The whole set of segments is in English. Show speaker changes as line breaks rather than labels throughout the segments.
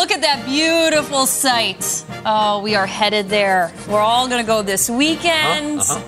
Look at that beautiful sight. Oh, we are headed there. We're all going to go this weekend.
Uh-huh,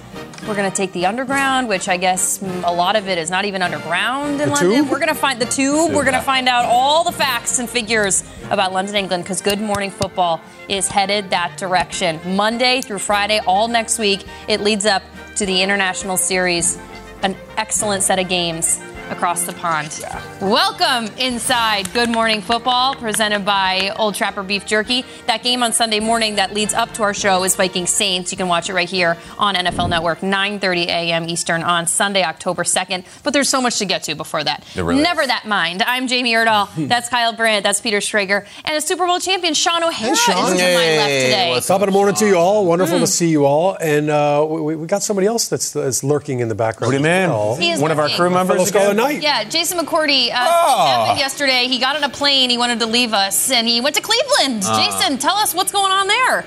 We're going to take the underground, which I guess a lot of it is not even underground in
The
London.
tube?
We're going to find the tube. We're going to find out all the facts and figures about London, England, because Good Morning Football is headed that direction. Monday through Friday, all next week, it leads up to the international series. An excellent set of games across the pond. Welcome inside Good Morning Football, presented by Old Trapper Beef Jerky. That game on Sunday morning that leads up to our show is Viking Saints. You can watch it right here on NFL Network, 9:30 a.m. Eastern on Sunday, October 2nd. But there's so much to get to before that.
Really
Never that mind. I'm Jamie Erdahl. That's Kyle Brandt. That's Peter Schrager, and a Super Bowl champion Shaun O'Hara is to my left today.
Top of the morning to you all. Wonderful
Mm.
to see you all. And uh, we, we got somebody else that's, that's lurking in the background.
What do you
as
mean?
well.
He is
One of our
lurking.
crew members
Fellow Scarlet
again?
Knight.
Yeah, Jason McCourty. Uh,
Oh.
yesterday. He got on a plane. He wanted to leave us, and he went to Cleveland.
Ah.
Jason, tell us what's going on there.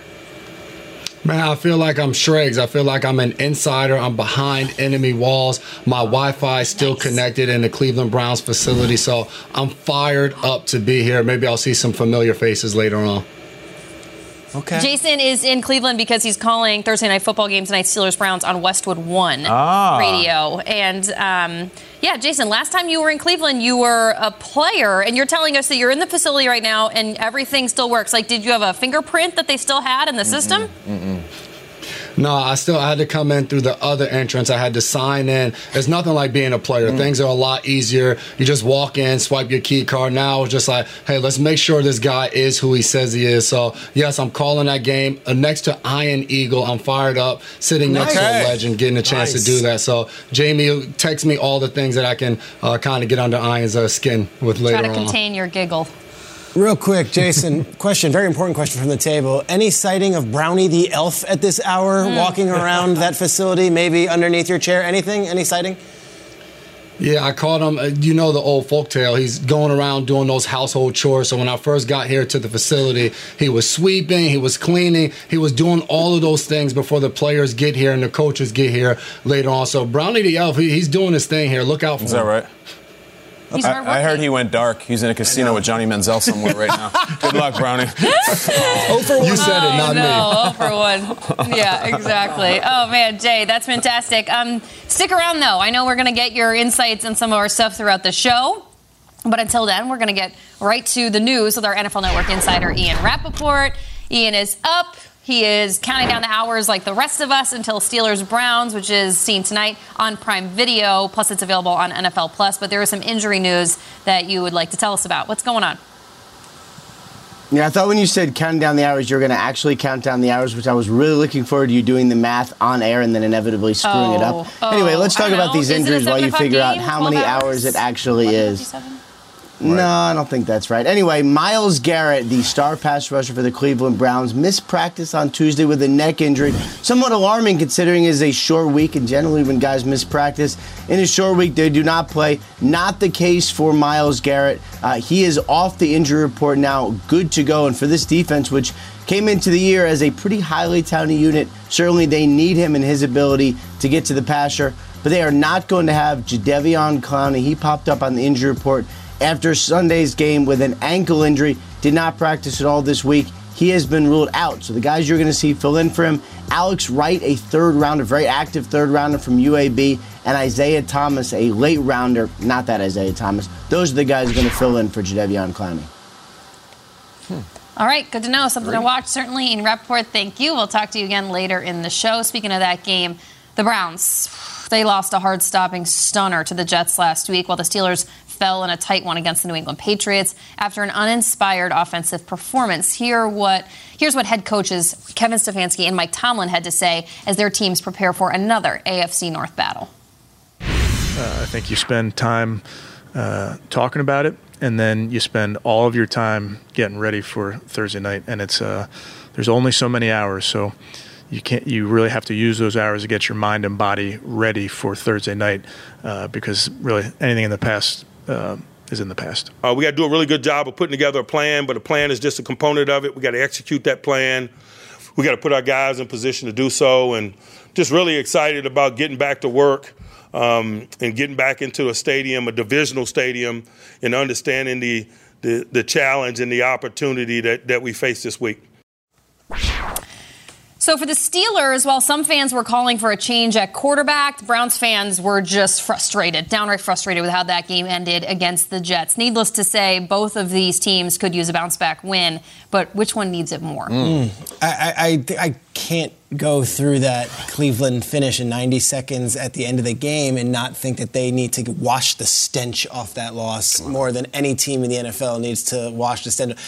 Man, I feel like I'm Shregs. I feel like I'm an insider. I'm behind enemy walls. My Wi-Fi is still connected in the Cleveland Browns facility, so I'm fired up to be here. Maybe I'll see some familiar faces later on.
Okay.
Jason is in Cleveland because he's calling Thursday night football game tonight, Steelers Browns on Westwood One
Ah.
radio. And um, yeah, Jason, last time you were in Cleveland, you were a player, and you're telling us that you're in the facility right now and everything still works. Like, did you have a fingerprint that they still had in the mm-hmm. system? Mm-hmm.
No, I still I had to come in through the other entrance. I had to sign in. It's nothing like being a player. Things are a lot easier. You just walk in, swipe your key card. Now it's just like, hey, let's make sure this guy is who he says he is. So yes, I'm calling that game uh, next to Ian Eagle. I'm fired up, sitting next to a legend, getting a chance
Nice.
to do that. So Jamie, text me all the things that I can uh, kind of get under Ian's uh, skin with later on.
Try to
on.
contain your giggle.
Real quick, Jason, question, very important question from the table. Any sighting of Brownie the elf at this hour walking around that facility, maybe underneath your chair? Anything? Any sighting?
Yeah, I caught him. uh, You know the old folktale. He's going around doing those household chores. So when I first got here to the facility, he was sweeping, he was cleaning, he was doing all of those things before the players get here and the coaches get here later on. So Brownie the Elf, he, he's doing his thing here. Look out for
Is
him.
Is that right?
He's
I, I heard he went dark. He's in a casino with Johnny Manziel somewhere right now. Good luck, Brownie.
You said it, not
oh,
me.
no, oh for one. Yeah, exactly. Oh man, Jay, that's fantastic. Um, stick around though. I know we're gonna get your insights on some of our stuff throughout the show. But until then, we're going to get right to the news with our NFL Network insider, Ian Rapoport. Ian is up. He is counting down the hours like the rest of us until Steelers Browns, which is seen tonight on Prime Video. Plus, it's available on NFL Plus. But there is some injury news that you would like to tell us about. What's going on?
Yeah, I thought when you said counting down the hours, you were going to actually count down the hours, which I was really looking forward to you doing the math on air and then inevitably screwing it up.
Oh, oh.
anyway, let's talk about these
Is it a
injuries while you
7
figure out how many
hours?
hours it actually is.
11:57?
No, I don't think that's right. Anyway, Myles Garrett, the star pass rusher for the Cleveland Browns, missed practice on Tuesday with a neck injury. Somewhat alarming considering it is a short week, and generally when guys miss practice in a short week, they do not play. Not the case for Myles Garrett. Uh, he is off the injury report now, good to go. And for this defense, which came into the year as a pretty highly touted unit, certainly they need him and his ability to get to the passer. But they are not going to have Jadeveon Clowney. He popped up on the injury report after Sunday's game with an ankle injury. Did not practice at all this week. He has been ruled out. So the guys you're going to see fill in for him Alex Wright, a third rounder, very active third rounder from UAB, and Isaiah Thomas, a late rounder. Not that Isaiah Thomas. Those are the guys going to fill in for Jadeveon Clowney. Hmm.
All right, good to know. Something to watch, certainly. Ian Rapoport, thank you. We'll talk to you again later in the show. Speaking of that game, the Browns, they lost a hard stopping stunner to the Jets last week, while the Steelers fell in a tight one against the New England Patriots after an uninspired offensive performance. Here what here's what head coaches Kevin Stefanski and Mike Tomlin had to say as their teams prepare for another AFC North battle.
Uh, I think you spend time uh, talking about it, and then you spend all of your time getting ready for Thursday night. And it's uh, there's only so many hours, so you can't. You really have to use those hours to get your mind and body ready for Thursday night, uh, because really anything in the past uh, is in the past.
Uh, we got to do a really good job of putting together a plan, but a plan is just a component of it. We got to execute that plan. We got to put our guys in position to do so, and just really excited about getting back to work um, and getting back into a stadium, a divisional stadium, and understanding the the, the challenge and the opportunity that, that we face this week.
So for the Steelers, while some fans were calling for a change at quarterback, the Browns fans were just frustrated, downright frustrated with how that game ended against the Jets. Needless to say, both of these teams could use a bounce back win, but which one needs it more? Mm. Mm.
I, I, I, I can't go through that Cleveland finish in 90 seconds at the end of the game and not think that they need to wash the stench off that loss more than any team in the NFL needs to wash the stench.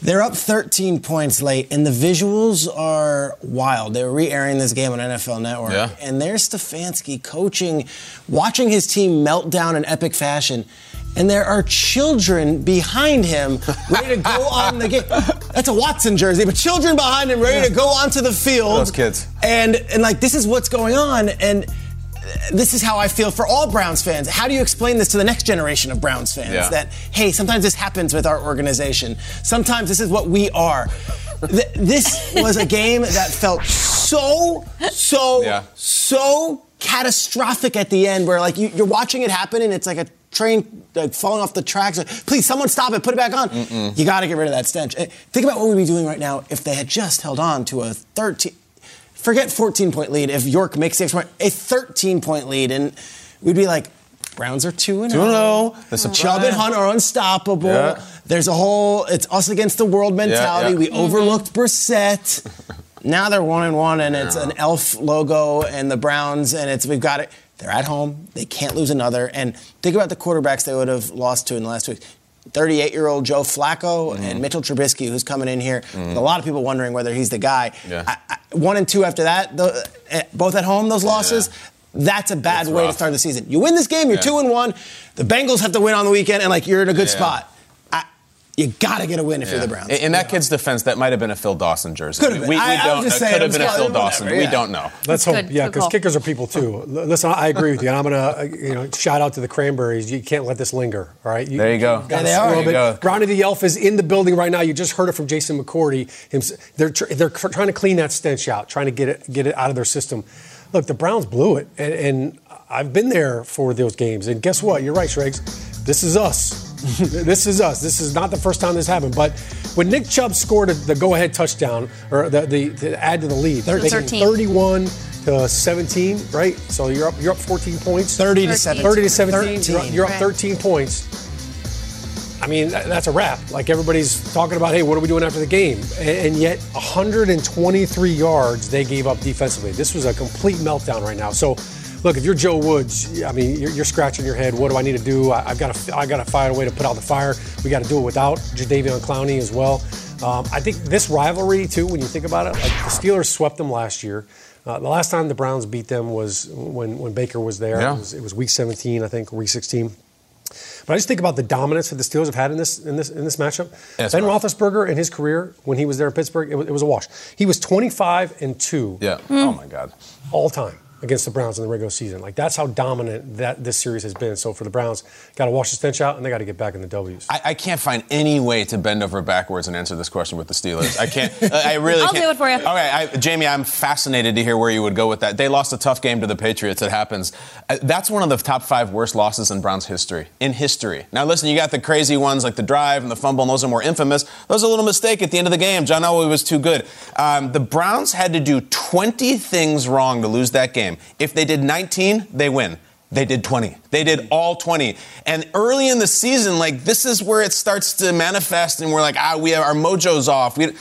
They're up 13 points late, and the visuals are wild. They were re-airing this game on NFL Network,
Yeah.
and there's Stefanski coaching, watching his team melt down in epic fashion. And there are children behind him ready to go on the game. That's a Watson jersey, but children behind him ready to go onto the field.
Those kids.
And and like this is what's going on. And this is how I feel for all Browns fans. How do you explain this to the next generation of Browns fans?
Yeah.
That hey, sometimes this happens with our organization. Sometimes this is what we are. Th- this was a game that felt so, so,
Yeah.
so catastrophic at the end, where like you, you're watching it happen and it's like a train like falling off the tracks. Please, someone stop it, put it back on. You got to get rid of that stench. Eh, Think about what we'd be doing right now if they had just held on to a 13. Forget 14 point lead. If York makes the extra point, a 13 point lead, and we'd be like, Browns are 2 and 0.
The surprise.
Chubb and Hunt are unstoppable.
Yeah.
There's a whole it's us against the world mentality.
yeah.
We mm-hmm. overlooked Brissett. now they're one and one, and it's an elf logo and the Browns, and it's we've got it. They're at home. They can't lose another. And think about the quarterbacks they would have lost to in the last week. 38 year old Joe Flacco
Mm-hmm.
and Mitchell Trubisky, who's coming in here. With a lot of people wondering whether he's the guy.
Yeah.
I, I, one and two after that, the, eh, both at home, those losses. That's a bad
It's
way to start the season. You win this game, you're
Yeah.
two and one. The Bengals have to win on the weekend, and like you're in a good
Yeah.
spot. I, you got to get a win if you're the Browns.
In, in that kid's defense, that might have been a Phil Dawson jersey.
Could've been.
We, we
I- I
don't.
just
It
saying,
could have been a
was
Phil
whatever,
Dawson.
yeah.
We don't know.
Let's
That's
hope,
good.
yeah, because kickers are people too. Listen, I agree with you, and I'm gonna, uh, you know, shout out to the Cranberries. You can't let this linger. All right,
There you go.
gotta
Yeah, they
a
are.
little
There you
bit.
go.
Brownie the Elf is in the building right now. You just heard it from Jason McCourty. They're tr- they're tr- trying to clean that stench out, trying to get it get it out of their system. Look, the Browns blew it, and, and I've been there for those games. And guess what? You're right, Shregs. This is us. this is us. This is not the first time this happened. But when Nick Chubb scored the go-ahead touchdown or the, the, the add to the lead, they came
13.
31 to 17, right? So you're up you're up 14 points.
30 to 17.
30 to 17. You're up,
13.
you're up 13 points. I mean, that's a wrap. Like everybody's talking about, hey, what are we doing after the game? And, and yet, 123 yards they gave up defensively. This was a complete meltdown right now. So, look, if you're Joe Woods, I mean, you're, you're scratching your head. What do I need to do? I, I've got to, I got to find a way to put out the fire. We got to do it without Jadeveon Clowney as well. Um, I think this rivalry too, when you think about it, like the Steelers swept them last year. Uh, the last time the Browns beat them was when, when Baker was there.
Yeah.
It, was, it was week 17, I think, or week 16. But I just think about the dominance that the Steelers have had in this in this in this matchup.
That's
ben
right.
Roethlisberger in his career when he was there in Pittsburgh, it was, it was a wash. He was 25 and two
Yeah. Oh my God.
all time against the Browns in the regular season. Like that's how dominant that this series has been. So for the Browns, got to wash the stench out and they got to get back in the W's.
I, I can't find any way to bend over backwards and answer this question with the Steelers. I can't. I I really
I'll
can't.
do it for you.
Okay, I, Jamie, I'm fascinated to hear where you would go with that. They lost a tough game to the Patriots. It happens. Uh, That's one of the top five worst losses in Browns history. In history. Now, listen, you got the crazy ones like the drive and the fumble, and those are more infamous. Those are a little mistake at the end of the game. John Elway was too good. Um, the Browns had to do 20 things wrong to lose that game. If they did 19, they win. They did 20. They did all 20. And early in the season, like this is where it starts to manifest, and we're like, ah, we have our mojo's off. We,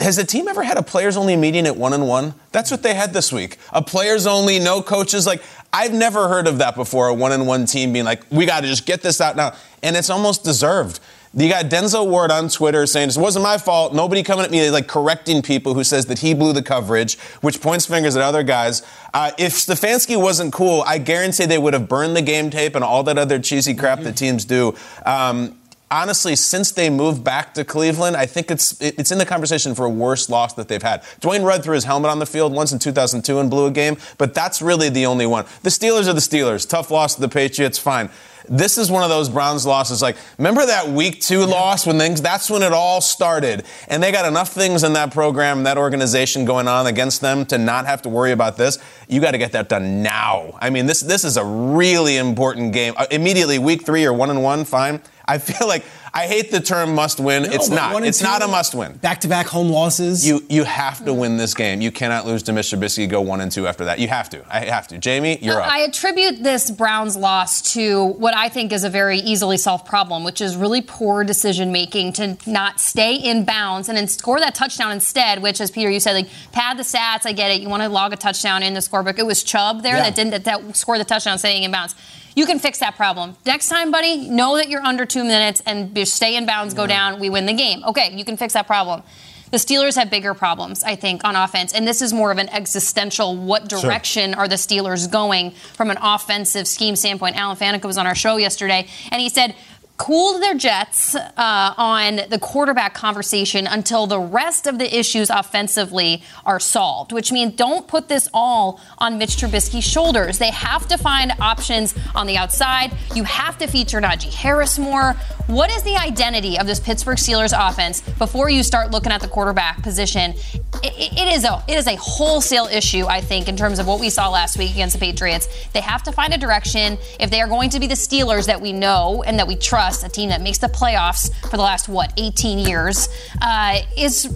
has the team ever had a players only meeting at one and one? That's what they had this week. A players only, no coaches. Like I've never heard of that before. A one and one team being like, we got to just get this out now, and it's almost deserved. You got Denzel Ward on Twitter saying this wasn't my fault. Nobody coming at me like correcting people who says that he blew the coverage, which points fingers at other guys. Uh, if Stefanski wasn't cool, I guarantee they would have burned the game tape and all that other cheesy crap that teams do. Um, honestly, since they moved back to Cleveland, I think it's it- it's in the conversation for a worst loss that they've had. Dwayne Rudd threw his helmet on the field once in 2002 and blew a game, but that's really the only one. The Steelers are the Steelers. Tough loss to the Patriots, fine. This is one of those Browns losses. Like, remember that week two loss when things, that's when it all started. And they got enough things in that program, that organization going on against them to not have to worry about this. You got to get that done now. I mean, this, this is a really important game. Uh, immediately, week three or one and one, fine. I feel like I hate the term must win.
No,
it's not. It's not a must win.
Back-to-back home losses.
You you have to win this game. You cannot lose to Mr. Trubisky. Go one and two after that. You have to. I have to. Jamie, you're up.
I attribute this Browns loss to what I think is a very easily solved problem, which is really poor decision making to not stay in bounds and then score that touchdown instead. Which, as Peter, you said, like pad the stats. I get it. You want to log a touchdown in the scorebook. It was Chubb there
Yeah.
that didn't that, that scored the touchdown staying in bounds. You can fix that problem. Next time, buddy, know that you're under two minutes and stay in bounds, go down, we win the game. Okay, you can fix that problem. The Steelers have bigger problems, I think, on offense. And this is more of an existential what direction are the Steelers going from an offensive scheme standpoint. Alan Faneca was on our show yesterday, and he said, cooled their jets uh, on the quarterback conversation until the rest of the issues offensively are solved, which means don't put this all on Mitch Trubisky's shoulders. They have to find options on the outside. You have to feature Najee Harris more. What is the identity of this Pittsburgh Steelers offense before you start looking at the quarterback position? It, it is a it is a wholesale issue, I think, in terms of what we saw last week against the Patriots. They have to find a direction if they are going to be the Steelers that we know and that we trust, a team that makes the playoffs for the last what 18 years. Uh, is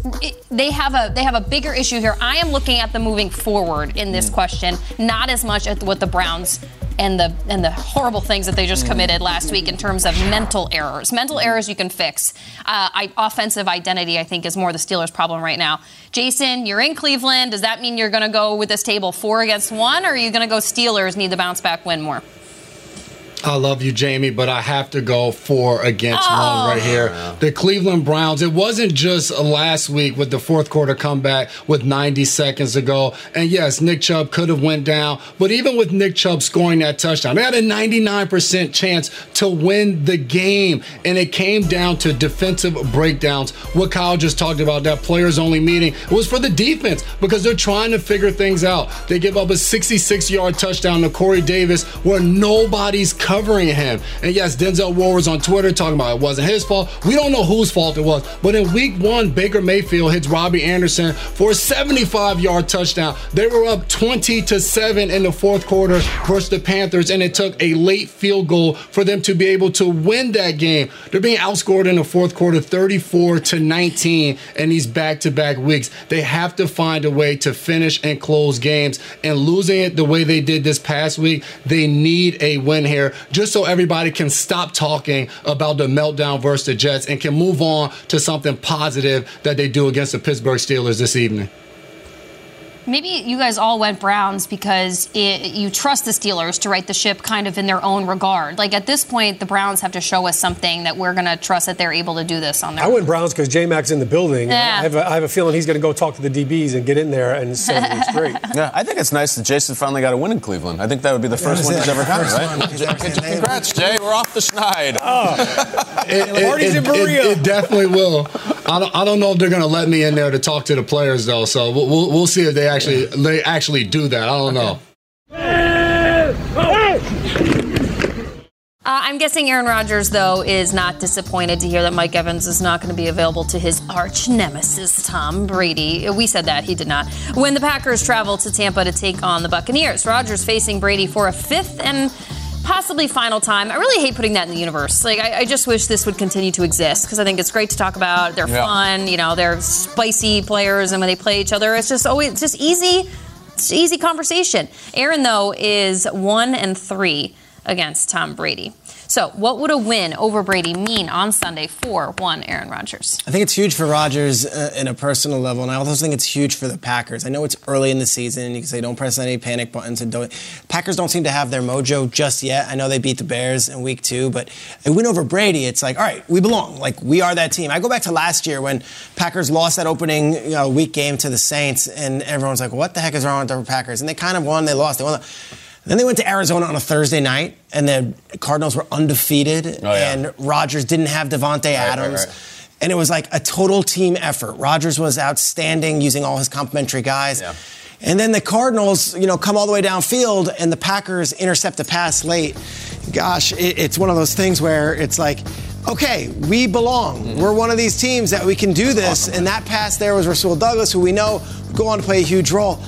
they have a they have a bigger issue here. I am looking at them moving forward in this question, not as much at what the Browns and the and the horrible things that they just committed last week in terms of mental errors. Mental errors you can fix. Uh, I, offensive identity, I think, is more the Steelers' problem right now. Jason, you're in Cleveland. Does that mean you're going to go with this table four against one, or are you going to go Steelers need the bounce back win more?
I love you, Jamie, but I have to go four against
Oh.
one right here. The Cleveland Browns, it wasn't just last week with the fourth quarter comeback with 90 seconds to go. And yes, Nick Chubb could have went down, but even with Nick Chubb scoring that touchdown, they had a 99% chance to win the game. And it came down to defensive breakdowns. What Kyle just talked about, that players only meeting, it was for the defense because they're trying to figure things out. They give up a 66 yard touchdown to Corey Davis where nobody's covering him. And yes, Denzel Ward was on Twitter talking about it wasn't his fault. We don't know whose fault it was. But in week one, Baker Mayfield hits Robbie Anderson for a 75 yard touchdown. They were up 20 to 7 in the fourth quarter versus the Panthers, and it took a late field goal for them to be able to win that game. They're being outscored in the fourth quarter 34 to 19 in these back to back weeks. They have to find a way to finish and close games. And losing it the way they did this past week, they need a win here just so everybody can stop talking about the meltdown versus the Jets and can move on to something positive that they do against the Pittsburgh Steelers this evening.
Maybe you guys all went Browns because it, you trust the Steelers to right the ship kind of in their own regard. Like at this point, the Browns have to show us something that we're going to trust that they're able to do this on their own.
I
own.
went Browns because J Mac's in the building.
Yeah.
I, have a, I have a feeling he's going to go talk to the DBs and get in there and say it's great.
Yeah, I think it's nice that Jason finally got a win in Cleveland. I think that would be the first one he's ever gotten,
First
right?
one he's ever seen.
Congrats, Jay. We're off the schneid.
Oh.
It, in
it,
Berea.
it, it definitely will. I don't, I don't know if they're going to let me in there to talk to the players though. So we'll, we'll, we'll see if they actually they actually do that. I don't know.
Uh, I'm guessing Aaron Rodgers, though, is not disappointed to hear that Mike Evans is not going to be available to his arch nemesis, Tom Brady. We said that, he did not. When the Packers travel to Tampa to take on the Buccaneers, Rodgers facing Brady for a fifth and possibly final time. I really hate putting that in the universe. Like, I, I just wish this would continue to exist because I think it's great to talk about. They're
Yeah.
fun, you know, they're spicy players, and when they play each other, it's just always it's just easy. It's easy conversation. Aaron, though, is one and three against Tom Brady. So, what would a win over Brady mean on Sunday for one Aaron Rodgers?
I think it's huge for Rodgers uh, in a personal level, and I also think it's huge for the Packers. I know it's early in the season, and you can say don't press any panic buttons. And don't. Packers don't seem to have their mojo just yet. I know they beat the Bears in Week Two, but a win over Brady, it's like, all right, we belong. Like we are that team. I go back to last year when Packers lost that opening you know, week game to the Saints, and everyone's like, what the heck is wrong with the Packers? And they kind of won. They lost. They won. The, then they went to Arizona on a Thursday night, and the Cardinals were undefeated,
Oh, yeah.
and Rodgers didn't have Davante
right,
Adams.
right.
And it was like a total team effort. Rodgers was outstanding using all his complimentary guys.
Yeah.
And then the Cardinals, you know, come all the way downfield, and the Packers intercept a pass late. Gosh, it, it's one of those things where it's like, okay, we belong. Mm-hmm. We're one of these teams that we can do this. And that pass there was Rasul Douglas, who we know go on to play a huge role.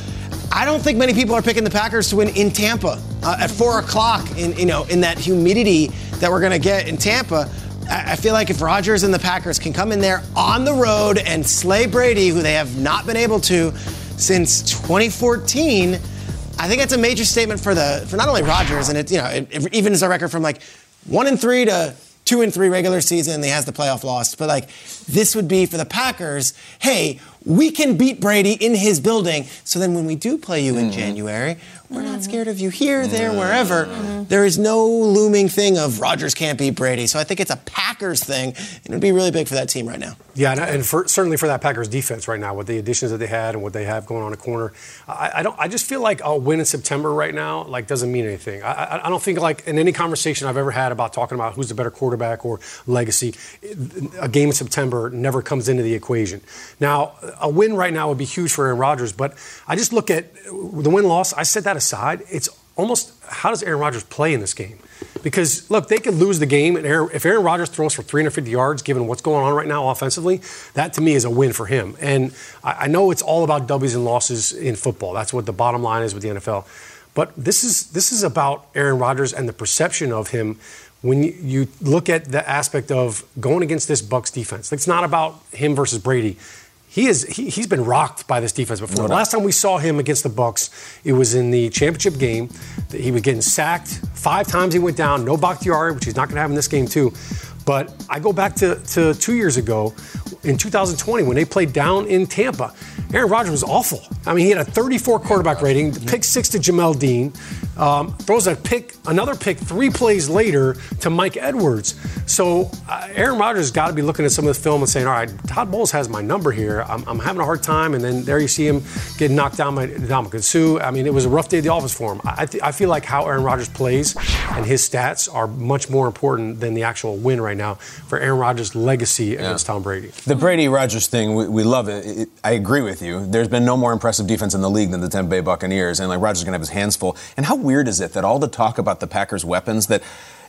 I don't think many people are picking the Packers to win in Tampa uh, at four o'clock. In you know, in that humidity that we're going to get in Tampa. I I feel like if Rodgers and the Packers can come in there on the road and slay Brady, who they have not been able to since 2014, I think that's a major statement for the for not only Rodgers and it you know it, it evens a record from like one and three to two and three regular season. He has the playoff loss, but like this would be for the Packers. Hey, we can beat Brady in his building. So then when we do play you in mm-hmm. January, we're not mm-hmm. scared of you here, there, mm-hmm. wherever. Mm-hmm. There is no looming thing of Rodgers can't beat Brady. So I think it's a Packers thing, and it would be really big for that team right now.
Yeah, and, and for, certainly for that Packers defense right now, with the additions that they had and what they have going on a corner, I, I don't. I just feel like a win in September right now like doesn't mean anything. I, I, I don't think like in any conversation I've ever had about talking about who's the better quarterback or legacy, a game in September never comes into the equation. Now, a win right now would be huge for Aaron Rodgers, but I just look at the win loss. I set that aside. It's almost how does Aaron Rodgers play in this game? Because look, they could lose the game, and Aaron, if Aaron Rodgers throws for 350 yards, given what's going on right now offensively, that to me is a win for him. And I, I know it's all about W's and losses in football. That's what the bottom line is with the NFL. But this is this is about Aaron Rodgers and the perception of him when you, you look at the aspect of going against this Bucks defense. It's not about him versus Brady. He is he, he's been rocked by this defense before.
No.
Last time we saw him against the Bucks, it was in the championship game. He was getting sacked five times. He went down. No Bakhtiari, which he's not going to have in this game too. But I go back to, to two years ago, in 2020, when they played down in Tampa. Aaron Rodgers was awful. I mean, he had a 34 quarterback rating, pick six to Jamel Dean, um, throws a pick, another pick three plays later to Mike Edwards. So uh, Aaron Rodgers got to be looking at some of the film and saying, all right, Todd Bowles has my number here. I'm, I'm having a hard time. And then there you see him getting knocked down by Ndamukong Suh. I mean, it was a rough day at the office for him. I, I th- I feel like how Aaron Rodgers plays and his stats are much more important than the actual win right now for Aaron Rodgers' legacy against Tom Brady.
The Brady Rodgers thing, we, we love it. It- I agree with you. There's been no more impressive defense in the league than the Tampa Bay Buccaneers, and like Rodgers is going to have his hands full. And how weird is it that all the talk about the Packers' weapons that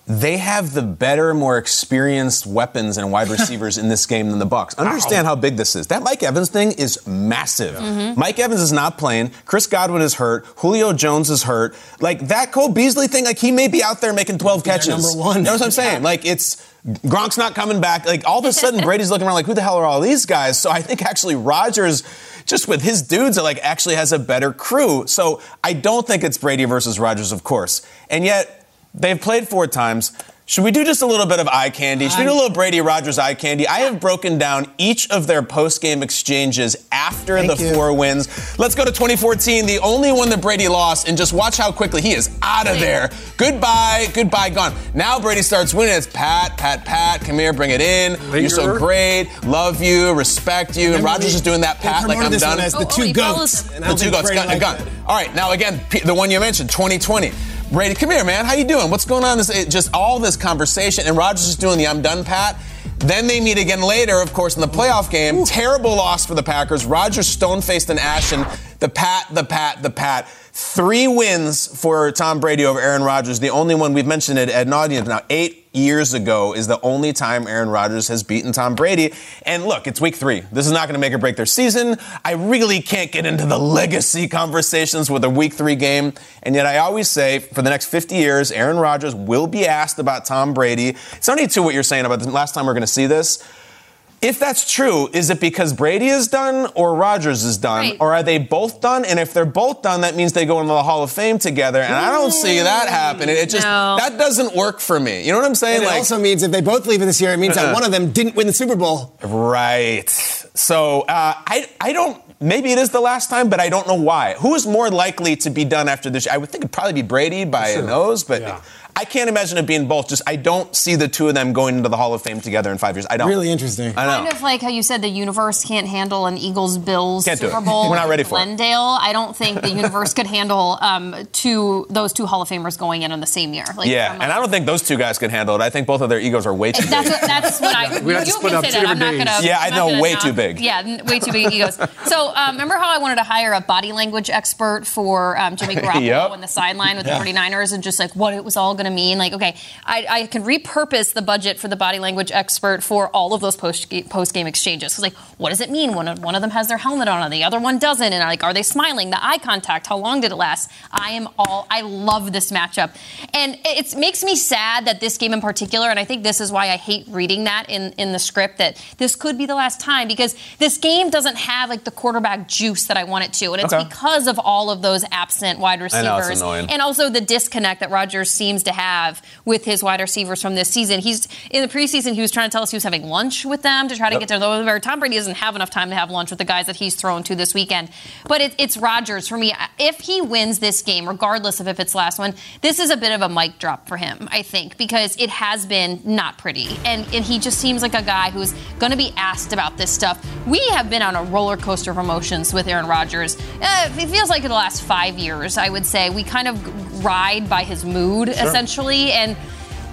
they have the better, more experienced weapons and wide receivers in this game than the Bucks. Understand how big this is. That Mike Evans thing is massive. Mm-hmm. Mike Evans is not playing. Chris Godwin is hurt. Julio Jones is hurt. Like that Cole Beasley thing, like he may be out there making 12 catches.
number one.
You know what I'm saying? Like it's Gronk's not coming back. Like all of a sudden, Brady's looking around like, who the hell are all these guys? So I think actually Rodgers, just with his dudes, like actually has a better crew. So I don't think it's Brady versus Rodgers, of course. And yet they've played four times. Should we do just a little bit of eye candy? Should we do a little Brady Rodgers eye candy? I have broken down each of their post game exchanges after
Thank
the
you.
four wins. Let's go to 2014, the only one that Brady lost, and just watch how quickly he is out of there. Goodbye, goodbye, gone. Now Brady starts winning. It's Pat, Pat, Pat, come here, bring it in. You're so great, love you, respect you. And Rodgers
they-
is doing that Pat like I'm
this
done.
one as the Oh, two oh, he goats, him. and I
The two
think
goats,
Brady
gun,
liked
gun.
that.
All right, now again, the one you mentioned, 2020. Brady, come here, man. How you doing? What's going on? This it, just all this conversation, and Rodgers is doing the "I'm done, Pat." Then they meet again later, of course, in the playoff game. Terrible loss for the Packers. Rodgers stone-faced and ashen. The Pat, the Pat, the Pat. Three wins for Tom Brady over Aaron Rodgers. The only one we've mentioned it ad nauseum now. Eight years ago is the only time Aaron Rodgers has beaten Tom Brady. And look, it's week three. This is not going to make or break their season. I really can't get into the legacy conversations with a week three game. And yet I always say for the next 50 years, Aaron Rodgers will be asked about Tom Brady. It's only to what you're saying about the last time we're going to see this. If that's true, is it because Brady is done or Rodgers is done?
Right.
Or are they both done? And if they're both done, that means they go into the Hall of Fame together. And I don't see that happening. It just,
No.
that doesn't work for me. You know what I'm saying?
And it also means if they both leave it this year, it means
Uh-uh.
that one of them didn't win the Super Bowl.
Right. So uh, I I don't. Maybe it is the last time, but I don't know why. Who is more likely to be done after this? I would think it'd probably be Brady by a nose, but I can't imagine it being both. Just I don't see the two of them going into the Hall of Fame together in five years. I don't.
Really interesting.
I know.
Kind of like how you said the universe can't handle an Eagles Bills
Can't
Super. Bowl.
We're not ready for it.
I don't think the universe could handle um, two those two Hall of Famers going in on the same year. Like,
yeah,
from
and I don't think those two guys could handle it. I think both of their egos are way too
That's
big.
what, that's what I.
We have to split up
say
two
that. I'm not
different
gonna.
Yeah, I
I'm not
know, way
knock-
too big.
Yeah, way too big egos. So um, remember how I wanted to hire a body language expert for um, Jimmy Garoppolo
Yep.
on the sideline with
Yeah.
the 49ers and just like what it was all going to mean. Like, okay, I, I can repurpose the budget for the body language expert for all of those post post game exchanges. Because like, what does it mean when one of them has their helmet on and the other one doesn't? And like, are they smiling? The eye contact. How long did it last? I am all. I love this matchup, and it makes me sad that this game in particular. And I think this is why I hate reading that in in the script that this could be the last time because this game doesn't have like the quarterback juice that I want it to, and it's
Okay.
because of all of those absent wide receivers
know,
and also the disconnect that Rodgers seems to have with his wide receivers from this season. He's in the preseason. He was trying to tell us he was having lunch with them to try to
Yep.
get to know them. Tom Brady doesn't have enough time to have lunch with the guys that he's thrown to this weekend. But it, it's Rodgers for me. If he wins this game, regardless of if it's the last one, this is a bit of a mic drop for him. I think because it has been not pretty, and, and he just seems like a guy who's going to be asked about this stuff. We have been on a roller coaster of emotions with Aaron Rodgers. Uh, it feels like in the last five years, I would say we kind of ride by his mood
Sure.
essentially, and.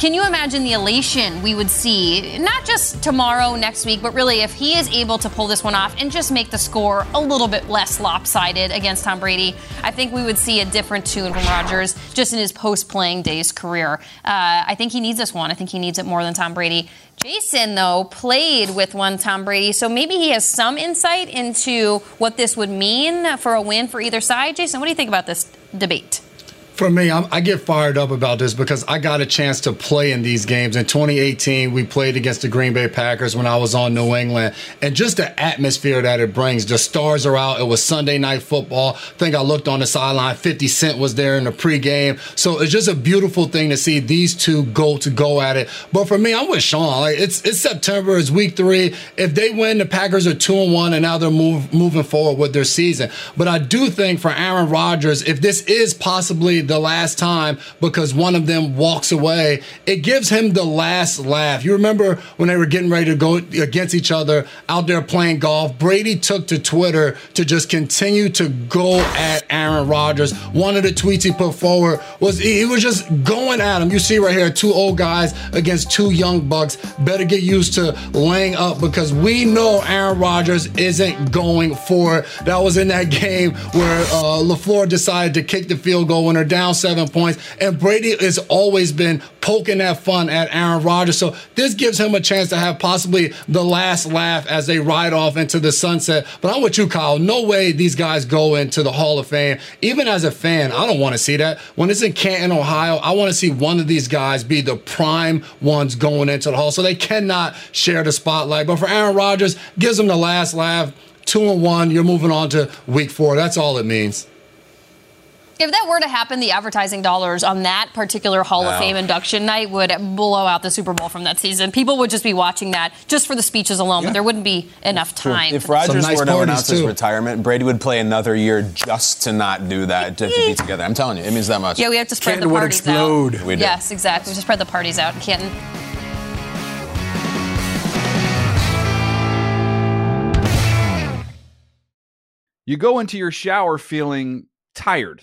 Can you imagine the elation we would see, not just tomorrow, next week, but really if he is able to pull this one off and just make the score a little bit less lopsided against Tom Brady? I think we would see a different tune from Rodgers just in his post playing days career. Uh, I think he needs this one. I think he needs it more than Tom Brady. Jason, though, played with one Tom Brady, so maybe he has some insight into what this would mean for a win for either side. Jason, what do you think about this debate?
For me, I'm, I get fired up about this because I got a chance to play in these games. In 2018, we played against the Green Bay Packers when I was on New England, and just the atmosphere that it brings. The stars are out. It was Sunday night football. I think I looked on the sideline. 50 Cent was there in the pregame, so it's just a beautiful thing to see these two go to go at it. But for me, I'm with Shaun. Like it's it's September. It's week three. If they win, the Packers are two and one, and now they're move, moving forward with their season. But I do think for Aaron Rodgers, if this is possibly the last time because one of them walks away, it gives him the last laugh. You remember when they were getting ready to go against each other out there playing golf? Brady took to Twitter to just continue to go at Aaron Rodgers. One of the tweets he put forward was he was just going at him. You see right here, two old guys against two young bucks. Better get used to laying up because we know Aaron Rodgers isn't going for it. That was in that game where uh, LaFleur decided to kick the field goal they're down seven points. And Brady has always been poking that fun at Aaron Rodgers. So this gives him a chance to have possibly the last laugh as they ride off into the sunset. But I'm with you, Kyle. No way these guys go into the Hall of Fame. Even as a fan, I don't want to see that. When it's in Canton, Ohio, I want to see one of these guys be the prime ones going into the Hall. So they cannot share the spotlight. But for Aaron Rodgers, gives him the last laugh. Two and one, you're moving on to week four. That's all it means.
If that were to happen, the advertising dollars on that particular Hall of Fame induction night would blow out the Super Bowl from that season. People would just be watching that just for the speeches alone, but there wouldn't be enough time.
If
for-
Rodgers
nice
were to
parties,
announce his retirement, Brady would play another year just to not do that, to, to be together. I'm telling you, it means that much.
yeah, we have to spread
Canton
the
would
parties
explode.
out.
We.
Yes, exactly. We have to spread the parties out in Canton.
You go into your shower feeling tired,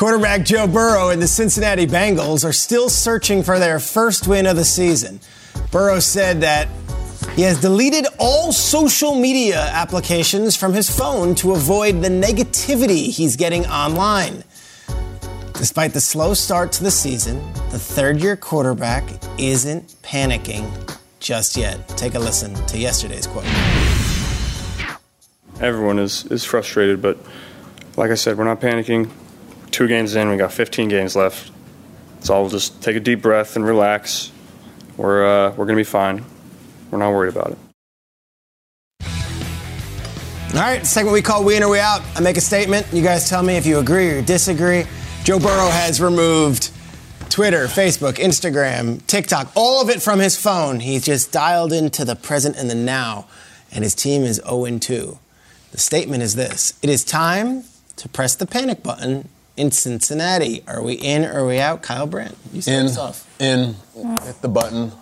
Quarterback Joe Burrow and the Cincinnati Bengals are still searching for their first win of the season. Burrow said that he has deleted all social media applications from his phone to avoid the negativity he's getting online. Despite the slow start to the season, the third year quarterback isn't panicking just yet. Take a listen to yesterday's quote.
everyone is, is frustrated, but like I said, we're not panicking. Two games in, we got 15 games left. So I'll just take a deep breath and relax. We're, uh, we're going to be fine. We're not worried about it.
All right, segment we call We In or We Out. I make a statement. You guys tell me if you agree or disagree. Joe Burrow has removed Twitter, Facebook, Instagram, TikTok, all of it from his phone. He's just dialed into the present and the now, and his team is 0 2. The statement is this It is time to press the panic button in Cincinnati. Are we in or are we out? Kyle Brandt, you start
In,
us off.
in, hit the button.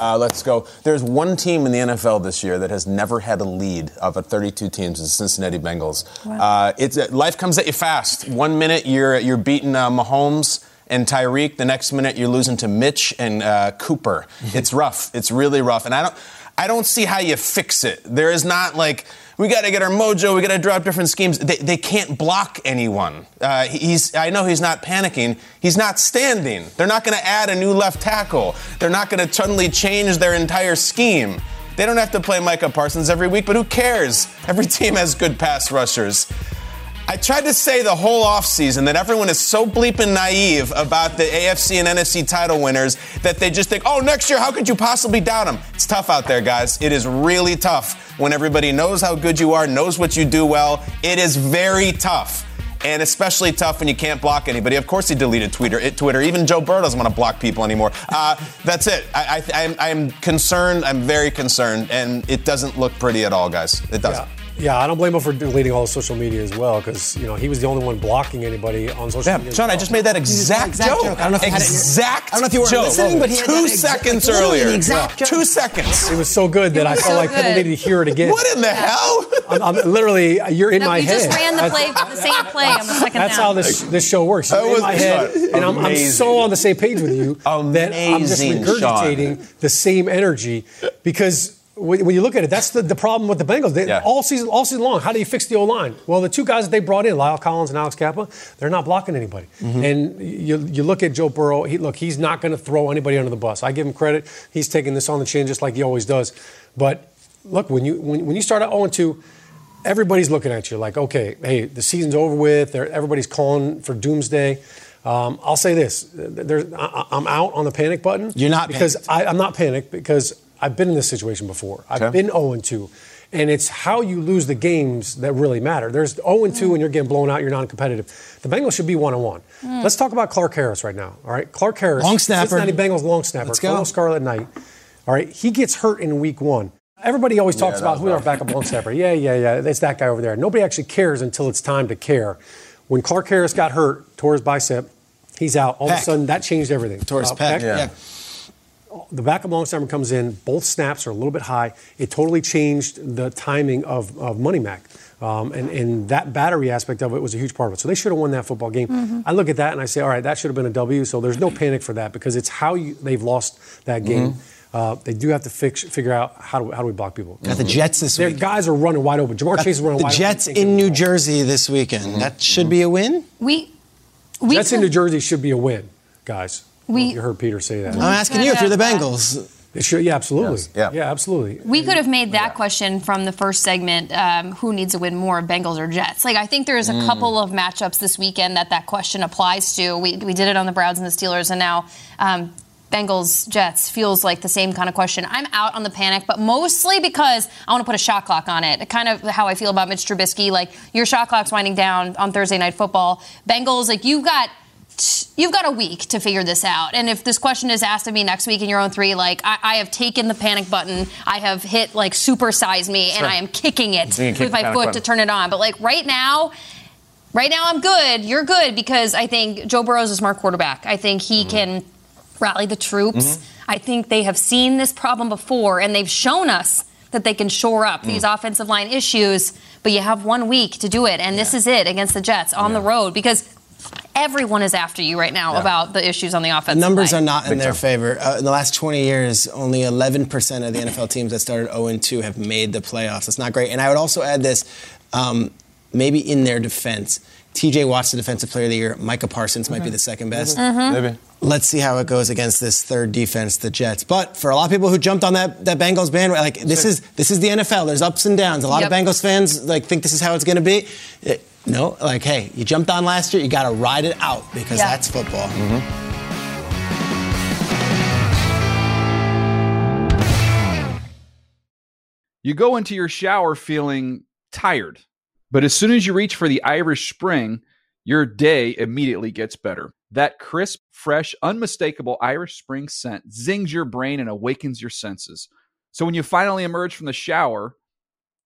Uh, let's go. There's one team in the NFL this year that has never had a lead of a 32 teams, the Cincinnati Bengals. Uh, it's uh, life comes at you fast. One minute you're you're beating uh, Mahomes and Tyreek. The next minute you're losing to Mitch and uh, Cooper. it's rough. It's really rough, and I don't I don't see how you fix it. There is not like we got to get our mojo. We got to drop different schemes. They, they can't block anyone. Uh, he's. I know he's not panicking. He's not standing. They're not going to add a new left tackle. They're not going to suddenly change their entire scheme. They don't have to play Micah Parsons every week, but who cares? Every team has good pass rushers. I tried to say the whole offseason that everyone is so bleeping naive about the AFC and NFC title winners that they just think, oh, next year, how could you possibly doubt them? It's tough out there, guys. It is really tough when everybody knows how good you are, knows what you do well. It is very tough. And especially tough when you can't block anybody. Of course, he deleted Twitter. It, Twitter. Even Joe Burrow doesn't want to block people anymore. Uh, that's it. I, I'm concerned. I'm very concerned, and it doesn't look pretty at all, guys. It doesn't.
Yeah, I don't blame him for deleting all the social media as well, because you know he was the only one blocking anybody on social
Yeah,
media. as
Shaun, I just made that exact, joke.
I don't know if you
exact
I don't know if you were
joke.
listening, but he had
two
that
seconds
like,
earlier.
the exact joke.
Two seconds.
It was so good that I felt
so
like people
good.
needed to hear it again.
What in the hell?
I'm, I'm literally, you're in
No,
my
you
head.
just ran the play, the same play on the second
That's
down.
how this this show works. You're
That
in
was-
my head, and I'm, I'm so on the same page with you that I'm just
Amazing,
regurgitating the same energy because. When when you look at it, that's the, the problem with the Bengals. They,
Yeah.
All season, all season long, how do you fix the O line? Well, the two guys that they brought in, La'el Collins and Alex Cappa, they're not blocking anybody.
Mm-hmm.
And you, you look at Joe Burrow. He, look, he's not going to throw anybody under the bus. I give him credit. He's taking this on the chin just like he always does. But look, when you when, when you start at 0 2, everybody's looking at you like, okay, hey, the season's over with. They're, everybody's calling for doomsday. Um, I'll say this: I, I'm out on the panic button.
You're not
because I, I'm not panicked because I've been in this situation before. I've been 0 2. And it's how you lose the games that really matter. There's 0 2 and you're getting blown out, you're non competitive. The Bengals should be 1 1. Let's talk about Clark Harris right now. All right. Clark Harris,
Long snapper.
Cincinnati Bengals long snapper,
Let's
fellow Scarlet Knight. All right. He gets hurt in week one. Everybody always talks
that
about
was
who's our backup long snapper. Yeah, yeah, yeah. It's that guy over there. Nobody actually cares until it's time to care. When Clark Harris got hurt, tore his bicep, he's out. All of a sudden, that changed everything.
Tore his
Uh,
pec.
pec.
Yeah.
The backup long snapper comes in. Both snaps are a little bit high. It totally changed the timing of, of Money Mac. Um, and, and that battery aspect of it was a huge part of it. So they should have won that football game. I look at that and I say, all right, that should have been a W. So there's no panic for that because it's how you, they've lost that game. Uh, they do have to fix, figure out how do, how do we block people.
Got the Jets this
Their
week.
guys are running wide open. Ja'Marr
Got
Chase is running
the
wide
Jets
open.
in New Jersey this weekend. That should be a win.
We, we
Jets in New Jersey should be a win, guys.
We-
you heard Peter say that.
I'm asking you if you're the Bengals.
It should, yeah, absolutely.
Yeah.
yeah, absolutely.
We could have made that question from the first segment um, who needs to win more, Bengals or Jets? Like, I think there's a
Mm.
couple of matchups this weekend that that question applies to. We, we did it on the Browns and the Steelers, and now um, Bengals, Jets feels like the same kind of question. I'm out on the panic, but mostly because I want to put a shot clock on it. Kind of how I feel about Mitch Trubisky. Like, your shot clock's winding down on Thursday Night Football. Bengals, like, you've got you've got a week to figure this out. And if this question is asked of me next week in your own three, like I, I have taken the panic button, I have hit like supersize me, and I am kicking it
kick
with my foot
button.
to turn it on. But like right now. Right now, I'm good. You're good because I think Joe Burrow's is a smart quarterback. I think he
Mm-hmm.
can rally the troops. I think they have seen this problem before, and they've shown us that they can shore up these
Mm.
offensive line issues. But you have one week to do it, and this is it against the Jets on the road because everyone is after you right now about the issues on the
The numbers
line.
are not in their favor. Uh, in the last 20 years, only 11% of the NFL teams that started 0 2 have made the playoffs. That's not great. And I would also add this um, maybe in their defense. TJ Watt's the defensive player of the year. Micah Parsons might be the second best.
Maybe.
Let's see how it goes against this third defense, the Jets. But for a lot of people who jumped on that, that Bengals bandwagon, like this is this is the NFL. There's ups and downs. A lot
Yep.
of Bengals fans like think this is how it's going to be. It- no, like hey, you jumped on last year. You got to ride it out because
Yeah.
that's football. Mm-hmm.
You go into your shower feeling tired, but as soon as you reach for the Irish Spring, your day immediately gets better. That crisp, fresh, unmistakable Irish Spring scent zings your brain and awakens your senses. So when you finally emerge from the shower,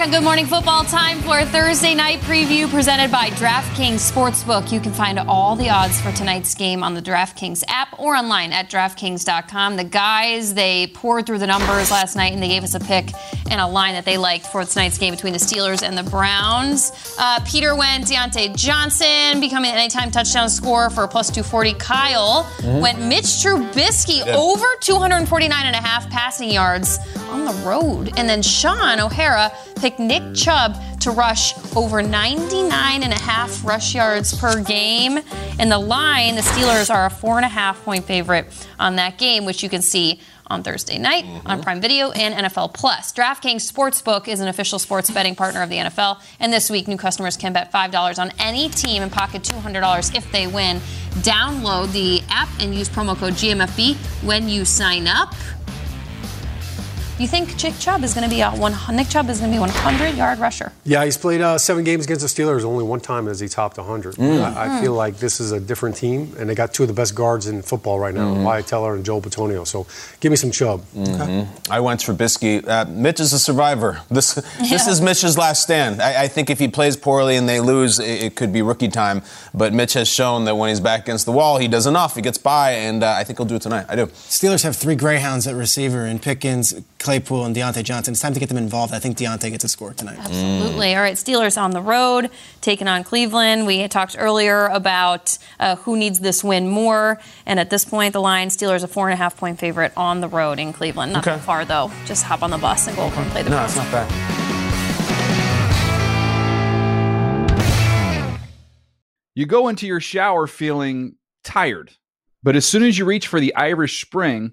Back on Good Morning Football. Time for a Thursday night preview presented by DraftKings Sportsbook. You can find all the odds for tonight's game on the DraftKings app or online at DraftKings.com. The guys, they poured through the numbers last night and they gave us a pick and a line that they liked for tonight's game between the Steelers and the Browns. Uh, Peter went Diontae Johnson becoming an anytime touchdown scorer for a plus 240. Kyle
Mhm.
went Mitch Trubisky
did.
over 249 and a half passing yards on the road. And then Shaun O'Hara picked Nick Chubb to rush over 99 and a half rush yards per game. And the line, the Steelers are a four and a half point favorite on that game, which you can see on Thursday night on mm-hmm. Prime Video and NFL Plus. DraftKings Sportsbook is an official sports betting partner of the NFL, and this week new customers can bet $5 on any team and pocket $200 if they win. Download the app and use promo code GMFB when you sign up. You think Nick Chubb is going to be a one? Nick Chubb is going to be a 100 yard rusher?
Yeah, he's played uh, seven games against the Steelers. Only one time has he topped 100.
Mm.
I, I
Mm.
feel like this is a different team, and they got two of the best guards in football right now,
Mhm.
Wyatt Teller and Joel Bitonio. So give me some Chubb.
Mhm. I went for Trubisky. Uh, Mitch is a survivor. This this
Yeah.
is Mitch's last stand. I, I think if he plays poorly and they lose, it, it could be rookie time. But Mitch has shown that when he's back against the wall, he does enough. He gets by, and uh, I think he'll do it tonight. I do.
Steelers have three Greyhounds at receiver in Pickens, Claypool, and Diontae Johnson. It's time to get them involved. I think Diontae gets a score tonight.
Absolutely. All right, Steelers on the road, taking on Cleveland. We had talked earlier about uh, who needs this win more, and at this point, the line Steelers a four and a half point favorite on the road in Cleveland. Not
Okay.
that far though. Just hop on the bus and go over and play the.
No, it's not bad.
You go into your shower feeling tired, but as soon as you reach for the Irish Spring,